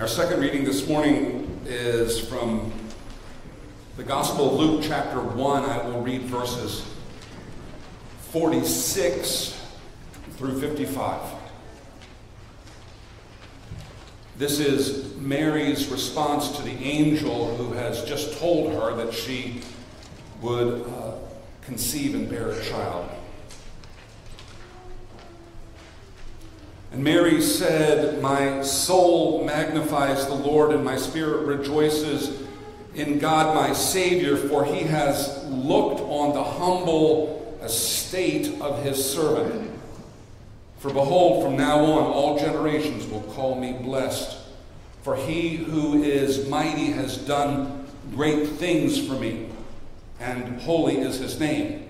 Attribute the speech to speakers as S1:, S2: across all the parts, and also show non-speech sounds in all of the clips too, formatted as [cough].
S1: Our second reading this morning is from the Gospel of Luke, chapter 1. I will read verses 46 through 55. This is Mary's response to the angel who has just told her that she would uh, conceive and bear a child. And Mary said, My soul magnifies the Lord, and my spirit rejoices in God my Savior, for he has looked on the humble estate of his servant. For behold, from now on all generations will call me blessed. For he who is mighty has done great things for me, and holy is his name.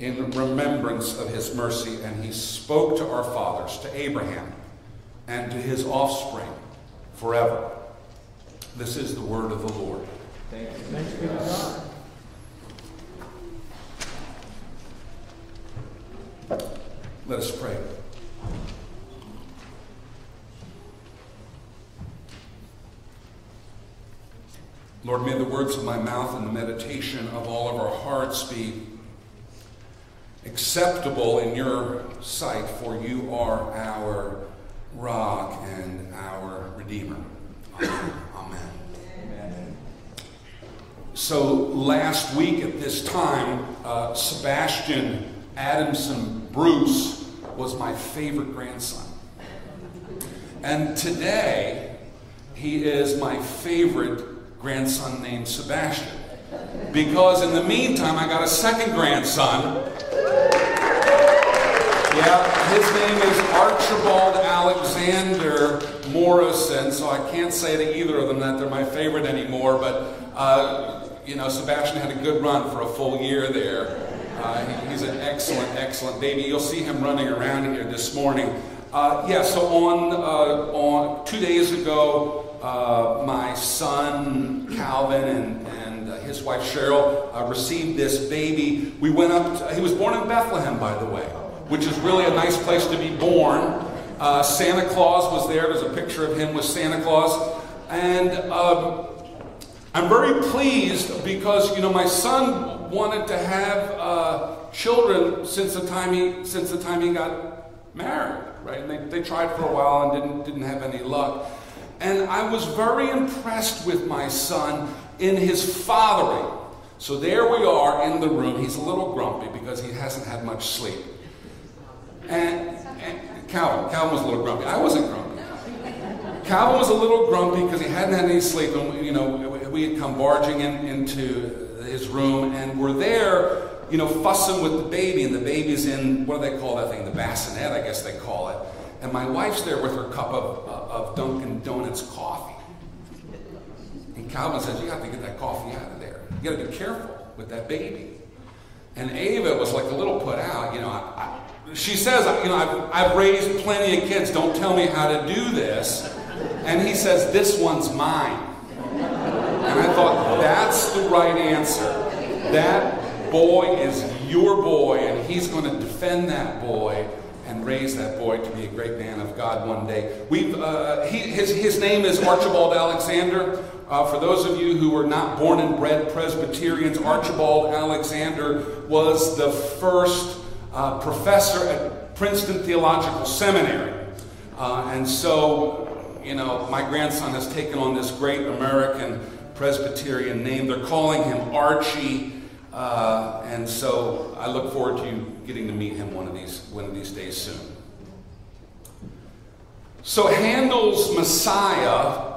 S1: in remembrance of his mercy, and he spoke to our fathers, to Abraham, and to his offspring forever. This is the word of the Lord.
S2: Thank you. Thanks be to God.
S1: Let us pray. Lord, may the words of my mouth and the meditation of all of our hearts be acceptable in your sight, for you are our rock and our redeemer. Amen. Amen. So last week at this time, uh, Sebastian Adamson Bruce was my favorite grandson. And today, he is my favorite grandson named Sebastian. Because in the meantime, I got a second grandson yeah, his name is Archibald Alexander Morrison, so I can't say to either of them that they're my favorite anymore, but, uh, you know, Sebastian had a good run for a full year there. Uh, he, he's an excellent, excellent baby. You'll see him running around here this morning. Uh, yeah, so on, uh, on two days ago, uh, my son Calvin and, and uh, his wife Cheryl received this baby. We went up, to, he was born in Bethlehem, by the way which is really a nice place to be born. Uh, Santa Claus was there. There's a picture of him with Santa Claus. And um, I'm very pleased because, you know, my son wanted to have uh, children since the time he, since the time he got married, right? And they, they tried for a while and didn't, didn't have any luck. And I was very impressed with my son in his fathering. So there we are in the room. He's a little grumpy because he hasn't had much sleep. And, and Calvin, Calvin was a little grumpy. I wasn't grumpy. Calvin was a little grumpy because he hadn't had any sleep. And, you know, we had come barging in, into his room and we're there, you know, fussing with the baby. And the baby's in, what do they call that thing? The bassinet, I guess they call it. And my wife's there with her cup of, of Dunkin' Donuts coffee. And Calvin says, You have to get that coffee out of there. You got to be careful with that baby. And Ava was like a little put out. You know, I, I, she says, you know, I've, I've raised plenty of kids. Don't tell me how to do this. And he says, this one's mine. And I thought, that's the right answer. That boy is your boy, and he's going to defend that boy and raise that boy to be a great man of God one day. We've, uh, he, his, his name is Archibald Alexander. Uh, for those of you who were not born and bred Presbyterians, Archibald Alexander was the first uh, professor at Princeton Theological Seminary. Uh, and so, you know, my grandson has taken on this great American Presbyterian name. They're calling him Archie. Uh, and so I look forward to you getting to meet him one of these, one of these days soon. So Handel's Messiah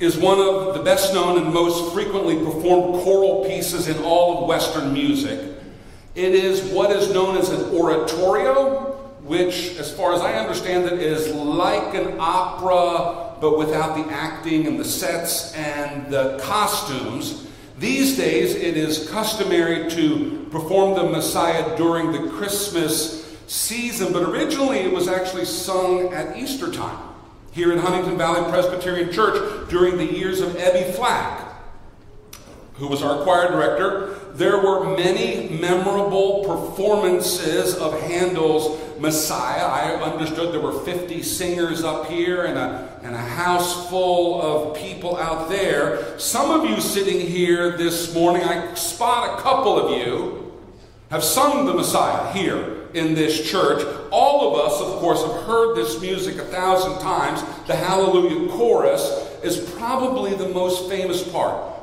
S1: is one of the best known and most frequently performed choral pieces in all of Western music. It is what is known as an oratorio, which, as far as I understand it, is like an opera but without the acting and the sets and the costumes. These days, it is customary to perform the Messiah during the Christmas season, but originally it was actually sung at Easter time here in Huntingdon Valley Presbyterian Church during the years of Ebby Flack, who was our choir director. There were many memorable performances of Handel's Messiah. I understood there were 50 singers up here and a, and a house full of people out there. Some of you sitting here this morning, I spot a couple of you, have sung the Messiah here in this church. All of us, of course, have heard this music a thousand times. The Hallelujah chorus is probably the most famous part.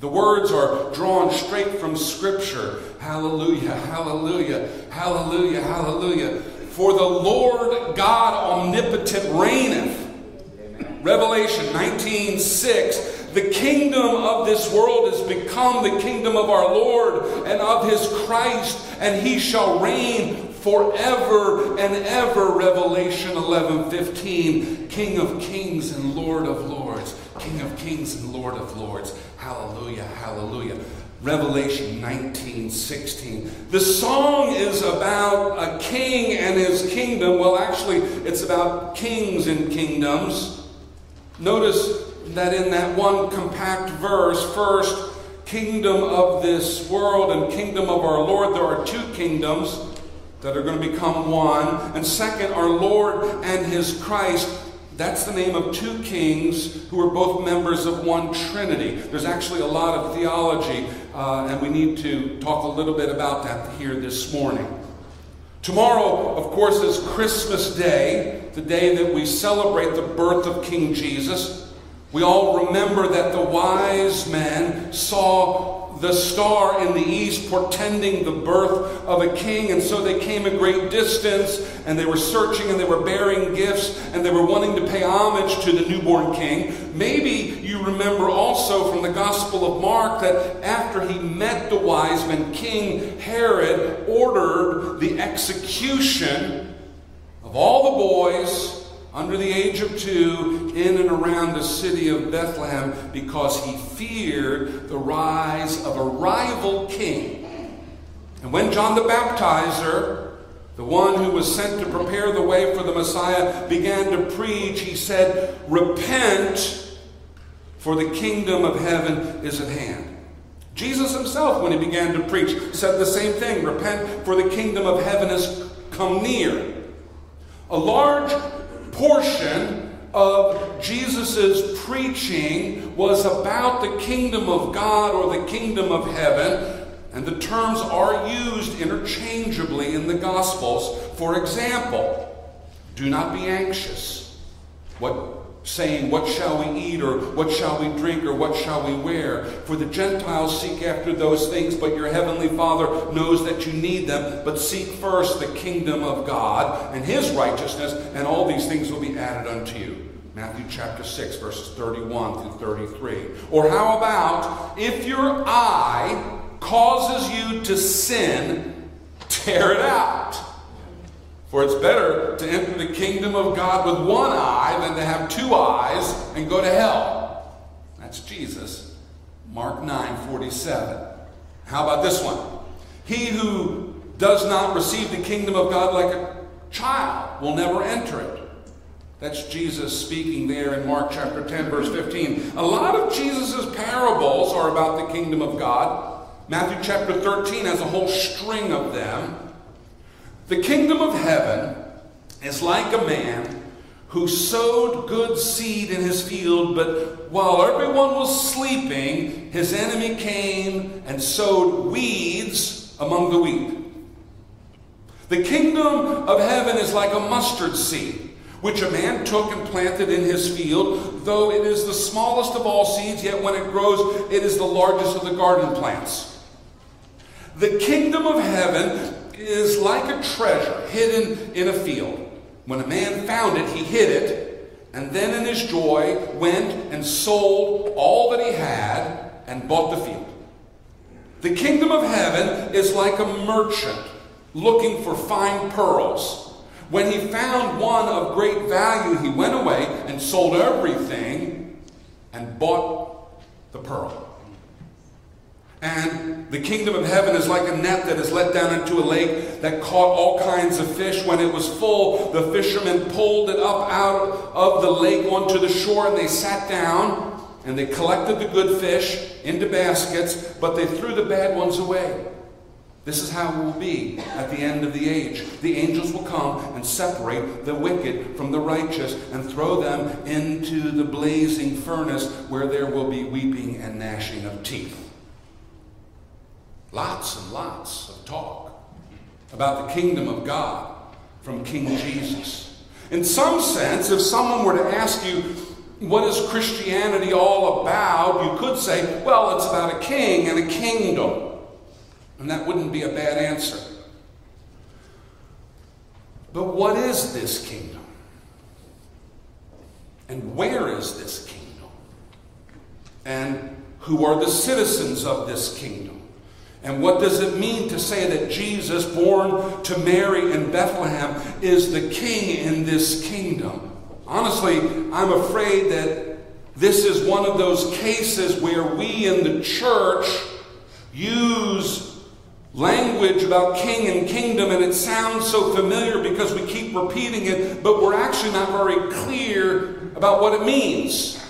S1: The words are drawn straight from Scripture. Hallelujah, hallelujah, hallelujah, hallelujah. For the Lord God omnipotent reigneth. Revelation 19:6 The kingdom of this world has become the kingdom of our Lord and of his Christ and he shall reign forever and ever Revelation 11:15 King of kings and Lord of lords King of kings and Lord of lords hallelujah hallelujah Revelation 19 16. The song is about a king and his kingdom. Well, actually, it's about kings and kingdoms. Notice that in that one compact verse, first, kingdom of this world and kingdom of our Lord, there are two kingdoms that are going to become one. And second, our Lord and his Christ that's the name of two kings who are both members of one Trinity. There's actually a lot of theology, uh, and we need to talk a little bit about that here this morning. Tomorrow, of course, is Christmas Day, the day that we celebrate the birth of King Jesus. We all remember that the wise men saw the star in the east portending the birth of a king. And so they came a great distance and they were searching and they were bearing gifts and they were wanting to pay homage to the newborn king. Maybe you remember also from the Gospel of Mark that after he met the wise men, King Herod ordered the execution of all the boys under the age of two in and around the city of Bethlehem because he feared the rise of a rival king. And when John the Baptizer, the one who was sent to prepare the way for the Messiah, began to preach, he said, Repent, for the kingdom of heaven is at hand. Jesus himself, when he began to preach, said the same thing Repent, for the kingdom of heaven has come near. A large portion of Jesus' preaching was about the kingdom of God or the kingdom of heaven, and the terms are used interchangeably in the Gospels. For example, do not be anxious. What saying, What shall we eat, or what shall we drink, or what shall we wear? For the Gentiles seek after those things, but your heavenly Father knows that you need them. But seek first the kingdom of God and his righteousness, and all these things will be added unto you. Matthew chapter 6, verses 31 through 33. Or how about if your eye causes you to sin, tear it out? For it's better to enter the kingdom of God with one eye than to have two eyes and go to hell. That's Jesus. Mark 9 47. How about this one? He who does not receive the kingdom of God like a child will never enter it. That's Jesus speaking there in Mark chapter 10, verse 15. A lot of Jesus' parables are about the kingdom of God. Matthew chapter 13 has a whole string of them. The kingdom of heaven is like a man who sowed good seed in his field, but while everyone was sleeping, his enemy came and sowed weeds among the wheat. The kingdom of heaven is like a mustard seed, which a man took and planted in his field. Though it is the smallest of all seeds, yet when it grows, it is the largest of the garden plants. The kingdom of heaven is like a treasure hidden in a field. When a man found it, he hid it, and then in his joy went and sold all that he had and bought the field. The kingdom of heaven is like a merchant looking for fine pearls. When he found one of great value, he went away and sold everything and bought the pearl. And the kingdom of heaven is like a net that is let down into a lake that caught all kinds of fish. When it was full, the fishermen pulled it up out of the lake onto the shore and they sat down and they collected the good fish into baskets, but they threw the bad ones away. This is how it will be at the end of the age. The angels will come and separate the wicked from the righteous and throw them into the blazing furnace where there will be weeping and gnashing of teeth. Lots and lots of talk about the kingdom of God from King Jesus. In some sense, if someone were to ask you, what is Christianity all about? You could say, well, it's about a king and a kingdom. And that wouldn't be a bad answer. But what is this kingdom? And where is this kingdom? And who are the citizens of this kingdom? And what does it mean to say that Jesus, born to Mary in Bethlehem, is the king in this kingdom? Honestly, I'm afraid that this is one of those cases where we in the church use language about king and kingdom, and it sounds so familiar because we keep repeating it, but we're actually not very clear about what it means.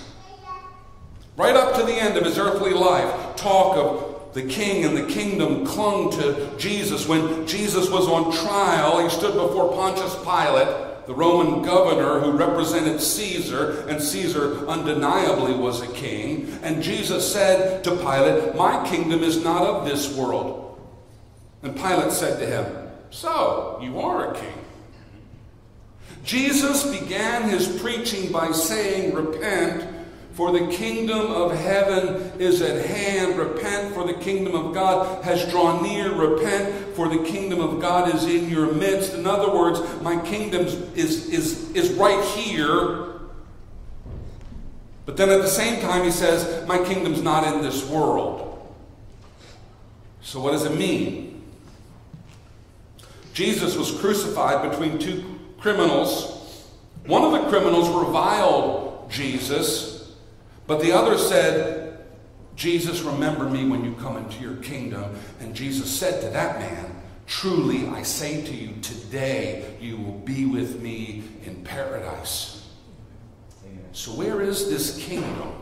S1: Right up to the end of his earthly life, talk of the king and the kingdom clung to Jesus. When Jesus was on trial, he stood before Pontius Pilate, the Roman governor who represented Caesar, and Caesar undeniably was a king. And Jesus said to Pilate, My kingdom is not of this world. And Pilate said to him, So, you are a king. Jesus began his preaching by saying, Repent for the kingdom of heaven is at hand. Repent, for the kingdom of God has drawn near. Repent, for the kingdom of God is in your midst. In other words, my kingdom is, is, is right here. But then at the same time, he says, My kingdom's not in this world. So, what does it mean? Jesus was crucified between two criminals. One of the criminals reviled Jesus but the other said, Jesus, remember me when you come into your kingdom. And Jesus said to that man, Truly, I say to you, today you will be with me in paradise. Amen. So, where is this kingdom?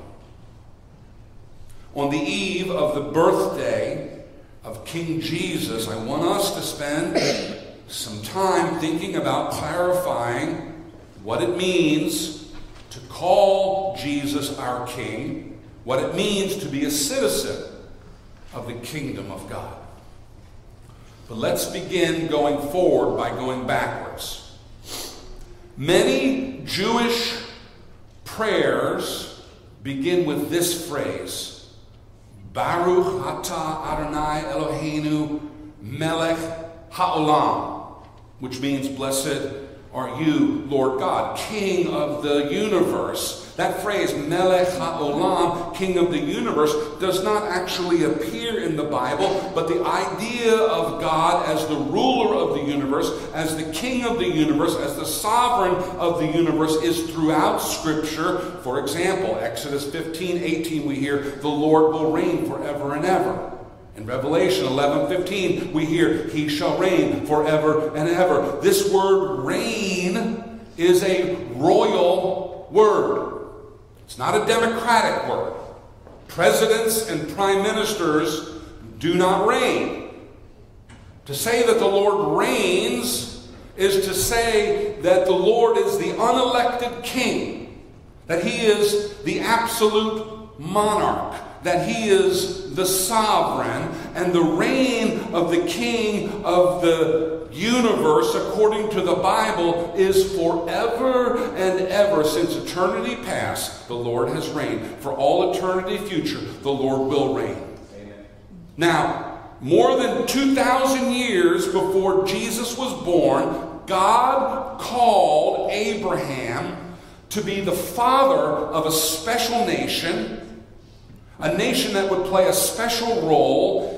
S1: On the eve of the birthday of King Jesus, I want us to spend some time thinking about clarifying what it means to call Jesus our King, what it means to be a citizen of the kingdom of God. But let's begin going forward by going backwards. Many Jewish prayers begin with this phrase Baruch atah Adonai Eloheinu melech ha'olam, which means blessed are you, Lord God, King of the universe. That phrase, Melech HaOlam, King of the universe, does not actually appear in the Bible, but the idea of God as the ruler of the universe, as the King of the universe, as the sovereign of the universe is throughout Scripture. For example, Exodus 15 18, we hear, The Lord will reign forever and ever. In Revelation 11 15, we hear, He shall reign forever and ever. This word reign is a royal word, it's not a democratic word. Presidents and prime ministers do not reign. To say that the Lord reigns is to say that the Lord is the unelected king, that he is the absolute monarch, that he is the sovereign, and the reign of the king of the universe, according to the Bible, is forever and ever. Since eternity past, the Lord has reigned. For all eternity future, the Lord will reign. Amen. Now, more than 2,000 years before Jesus was born, God called Abraham to be the father of a special nation a nation that would play a special role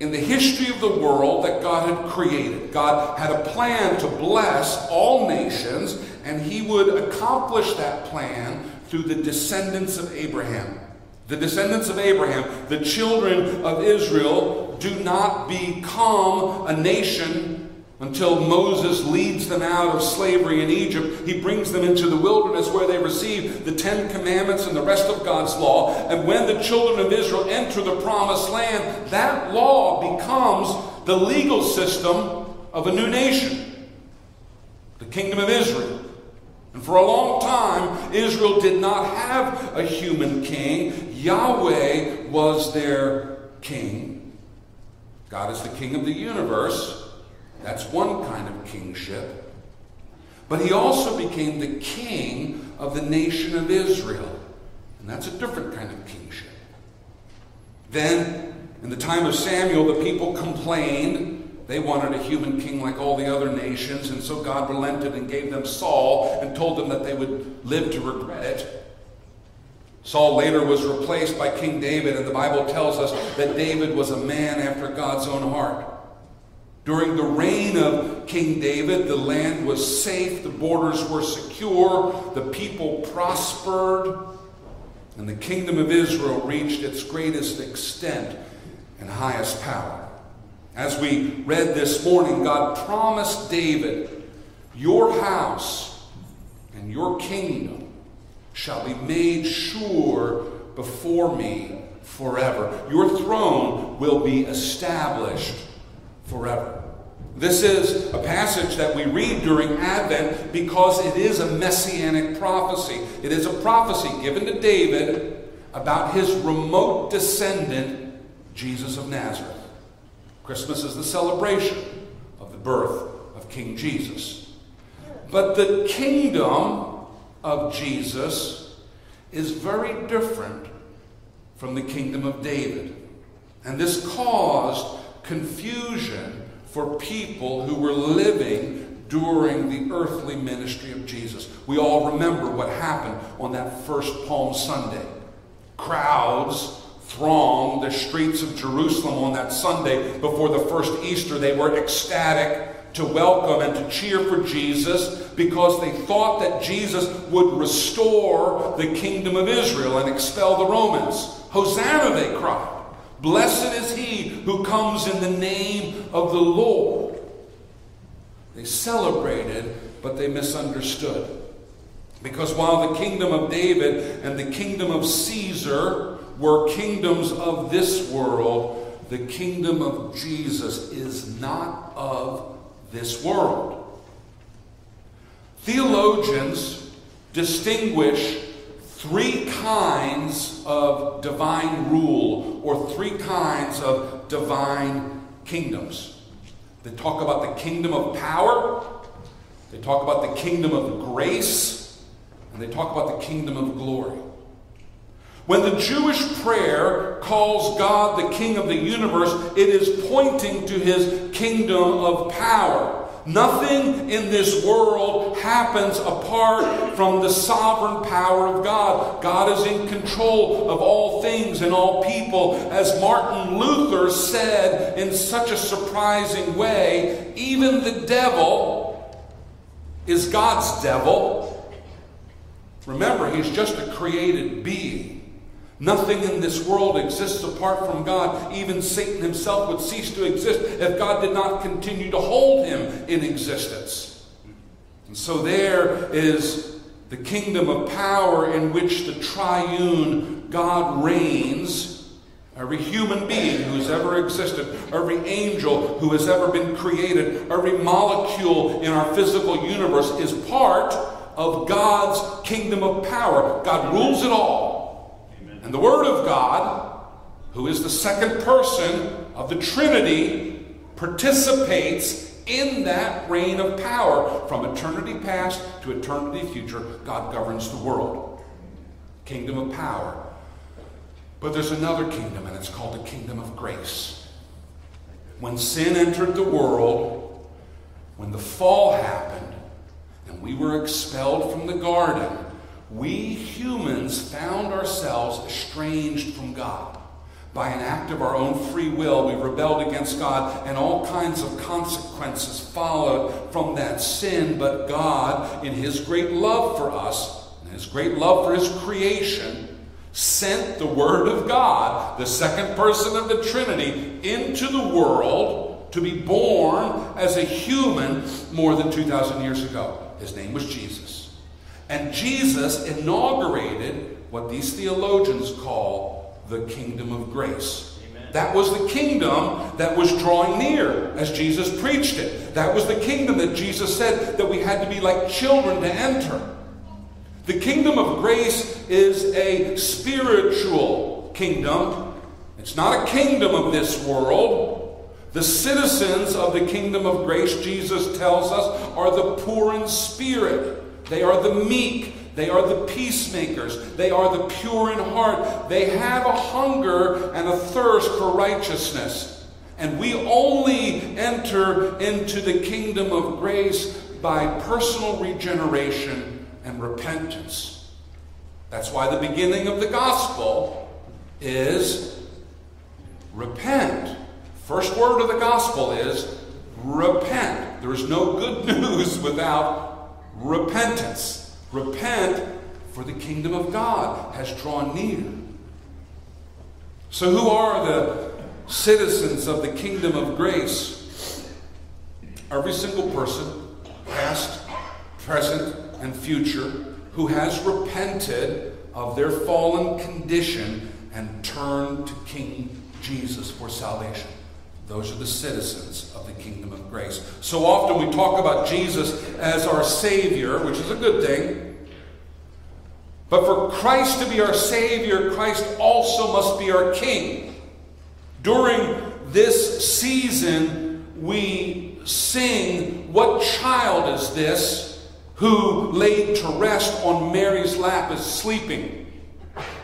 S1: in the history of the world that God had created. God had a plan to bless all nations, and He would accomplish that plan through the descendants of Abraham. The descendants of Abraham, the children of Israel, do not become a nation until Moses leads them out of slavery in Egypt. He brings them into the wilderness where they receive the Ten Commandments and the rest of God's law. And when the children of Israel enter the promised land, that law becomes the legal system of a new nation, the kingdom of Israel. And for a long time, Israel did not have a human king. Yahweh was their king. God is the king of the universe. That's one kind of kingship. But he also became the king of the nation of Israel. And that's a different kind of kingship. Then, in the time of Samuel, the people complained. They wanted a human king like all the other nations, and so God relented and gave them Saul and told them that they would live to regret it. Saul later was replaced by King David, and the Bible tells us that David was a man after God's own heart. During the reign of King David, the land was safe, the borders were secure, the people prospered, and the kingdom of Israel reached its greatest extent and highest power. As we read this morning, God promised David, Your house and your kingdom shall be made sure before me forever. Your throne will be established forever. This is a passage that we read during Advent because it is a messianic prophecy. It is a prophecy given to David about his remote descendant, Jesus of Nazareth. Christmas is the celebration of the birth of King Jesus. But the kingdom of Jesus is very different from the kingdom of David. And this caused confusion for people who were living during the earthly ministry of Jesus. We all remember what happened on that first Palm Sunday. Crowds thronged the streets of Jerusalem on that Sunday before the first Easter. They were ecstatic to welcome and to cheer for Jesus because they thought that Jesus would restore the kingdom of Israel and expel the Romans. Hosanna, they cried. Blessed is he who comes in the name of the Lord. They celebrated, but they misunderstood. Because while the kingdom of David and the kingdom of Caesar were kingdoms of this world, the kingdom of Jesus is not of this world. Theologians distinguish three kinds of divine rule or three kinds of divine kingdoms. They talk about the kingdom of power, they talk about the kingdom of grace, and they talk about the kingdom of glory. When the Jewish prayer calls God the King of the universe, it is pointing to his kingdom of power. Nothing in this world happens apart from the sovereign power of God. God is in control of all things and all people. As Martin Luther said in such a surprising way, even the devil is God's devil. Remember, he's just a created being. Nothing in this world exists apart from God. Even Satan himself would cease to exist if God did not continue to hold him in existence. And so there is the kingdom of power in which the triune God reigns. Every human being who has ever existed, every angel who has ever been created, every molecule in our physical universe is part of God's kingdom of power. God rules it all. And the Word of God, who is the second person of the Trinity, participates in that reign of power from eternity past to eternity future. God governs the world. Kingdom of power. But there's another kingdom, and it's called the kingdom of grace. When sin entered the world, when the fall happened, and we were expelled from the garden, we humans found ourselves estranged from God. by an act of our own free will, we rebelled against God, and all kinds of consequences followed from that sin. But God, in His great love for us, and His great love for His creation, sent the Word of God, the second person of the Trinity, into the world to be born as a human more than 2,000 years ago. His name was Jesus. And Jesus inaugurated what these theologians call the kingdom of grace. Amen. That was the kingdom that was drawing near as Jesus preached it. That was the kingdom that Jesus said that we had to be like children to enter. The kingdom of grace is a spiritual kingdom. It's not a kingdom of this world. The citizens of the kingdom of grace, Jesus tells us, are the poor in spirit. They are the meek. They are the peacemakers. They are the pure in heart. They have a hunger and a thirst for righteousness. And we only enter into the kingdom of grace by personal regeneration and repentance. That's why the beginning of the gospel is repent. First word of the gospel is repent. There is no good [laughs] news without repentance. Repent, for the kingdom of God has drawn near. So, who are the citizens of the kingdom of grace? Every single person, past, present, and future, who has repented of their fallen condition and turned to King Jesus for salvation. Those are the citizens of the kingdom of grace. So often we talk about Jesus as our Savior, which is a good thing. But for Christ to be our Savior, Christ also must be our King. During this season, we sing, What child is this who laid to rest on Mary's lap is sleeping?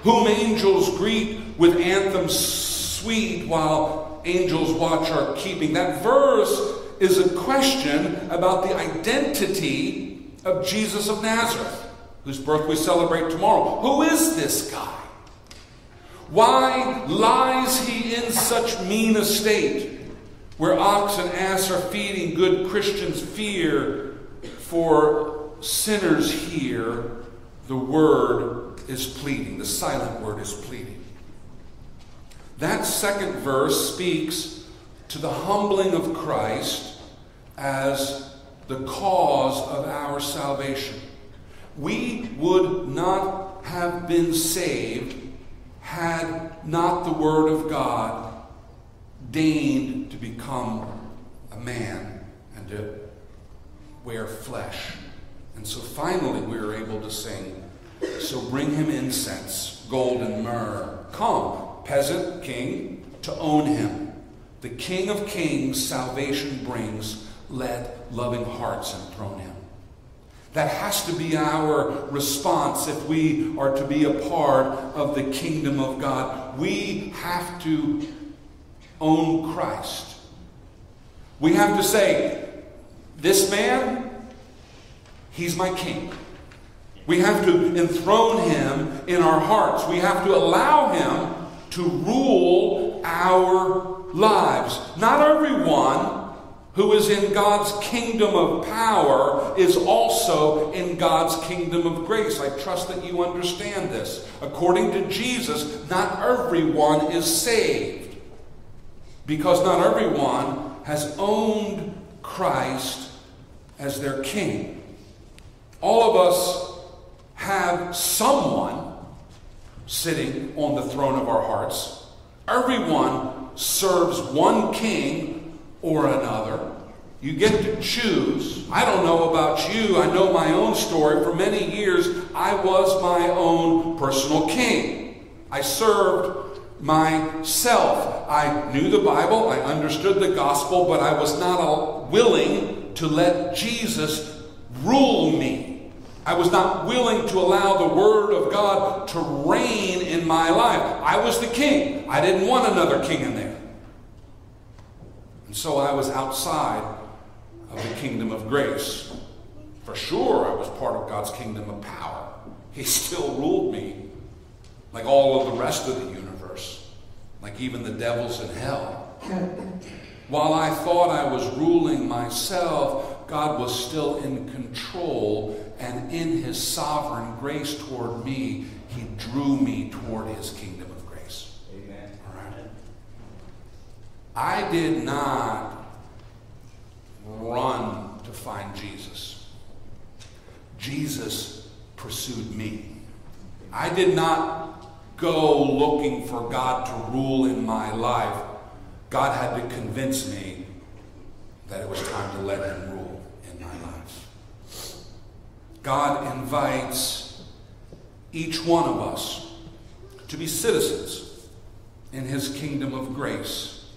S1: Whom angels greet with anthems sweet while angels watch our keeping. That verse is a question about the identity of Jesus of Nazareth, whose birth we celebrate tomorrow. Who is this guy? Why lies he in such mean estate, where ox and ass are feeding good Christians fear? For sinners here, the word is pleading, the silent word is pleading. That second verse speaks to the humbling of Christ as the cause of our salvation. We would not have been saved had not the Word of God deigned to become a man and to wear flesh. And so finally we are able to sing, So bring him incense, gold and myrrh. Come, peasant king to own him. The King of Kings salvation brings, let loving hearts enthrone him. That has to be our response if we are to be a part of the kingdom of God. We have to own Christ. We have to say, This man, he's my king. We have to enthrone him in our hearts. We have to allow him to rule our lives. Not everyone who is in God's kingdom of power is also in God's kingdom of grace. I trust that you understand this. According to Jesus, not everyone is saved because not everyone has owned Christ as their king. All of us have someone sitting on the throne of our hearts. Everyone serves one king or another. You get to choose. I don't know about you. I know my own story. For many years, I was my own personal king. I served myself. I knew the Bible, I understood the gospel, but I was not willing to let Jesus rule me. I was not willing to allow the Word of God to reign in my life. I was the king. I didn't want another king in there. And so I was outside of the kingdom of grace. For sure, I was part of God's kingdom of power. He [laughs] still ruled me like all of the rest of the universe. like even the devils in hell. [coughs] While I thought I was ruling myself, God was still in control, and in his sovereign grace toward me, he drew me toward his kingdom of grace.
S3: Amen.
S1: All right? I did not run to find Jesus. Jesus pursued me. I did not go looking for God to rule in my life. God had to convince me that it was time to let Him rule in my life. God invites each one of us to be citizens in His kingdom of grace.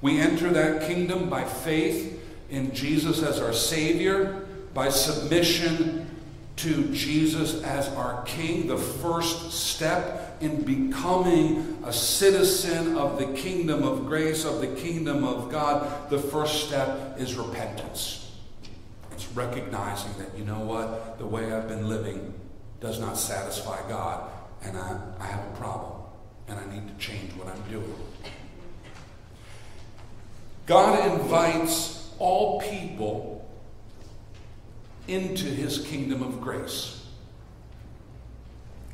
S1: We enter that kingdom by faith in Jesus as our Savior, by submission to Jesus as our King, the first step in becoming a citizen of the kingdom of grace, of the kingdom of God, the first step is repentance. It's recognizing that, you know what, the way I've been living does not satisfy God, and I, I have a problem, and I need to change what I'm doing. God invites all people into his kingdom of grace.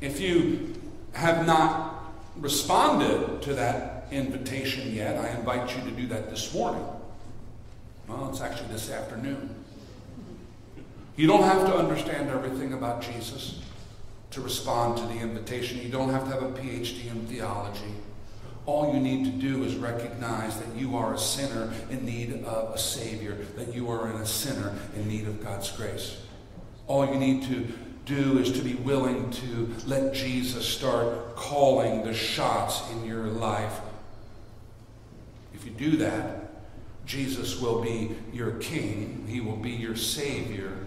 S1: If you have not responded to that invitation yet, I invite you to do that this morning. Well, it's actually this afternoon. You don't have to understand everything about Jesus to respond to the invitation. You don't have to have a PhD in theology. All you need to do is recognize that you are a sinner in need of a Savior, that you are a sinner in need of God's grace. All you need to do is to be willing to let Jesus start calling the shots in your life. If you do that, Jesus will be your king, he will be your Savior,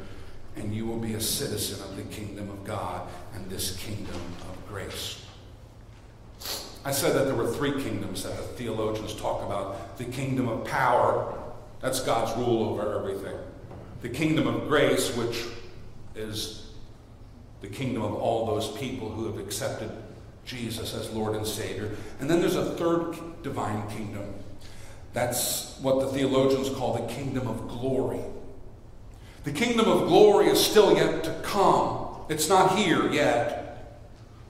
S1: and you will be a citizen of the kingdom of God and this kingdom of grace. I said that there were three kingdoms that the theologians talk about the kingdom of power, that's God's rule over everything, the kingdom of grace, which is the kingdom of all those people who have accepted Jesus as Lord and Savior. And then there's a third divine kingdom. That's what the theologians call the kingdom of glory. The kingdom of glory is still yet to come. It's not here yet.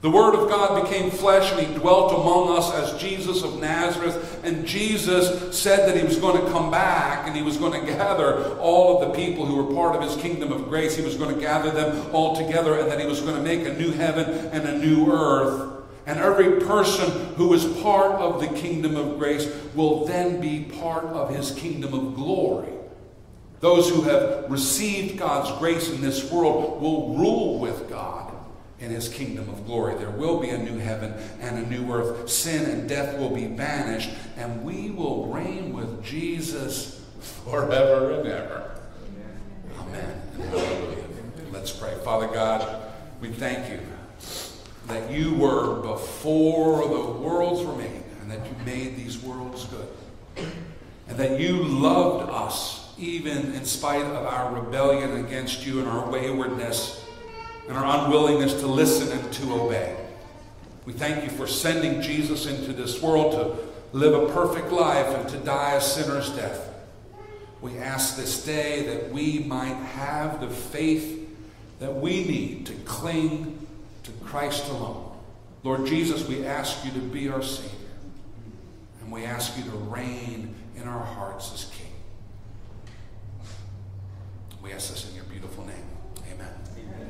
S1: The Word of God became flesh and He dwelt among us as Jesus of Nazareth. And Jesus said that He was going to come back and He was going to gather all of the people who were part of His kingdom of grace. He was going to gather them all together and that He was going to make a new heaven and a new earth. And every person who is part of the kingdom of grace will then be part of His kingdom of glory. Those who have received God's grace in this world will rule with God in his kingdom of glory. There will be a new heaven and a new earth. Sin and death will be banished, and we will reign with Jesus forever and ever. Amen. Hallelujah. Let's pray. Father God, we thank you that you were before the worlds were made, and that you made these worlds good, and that you loved us even in spite of our rebellion against you and our waywardness and our unwillingness to listen and to obey. We thank you for sending Jesus into this world to live a perfect life and to die a sinner's death. We ask this day that we might have the faith that we need to cling to Christ alone. Lord Jesus, we ask you to be our Savior. And we ask you to reign in our hearts. We ask this in your beautiful name.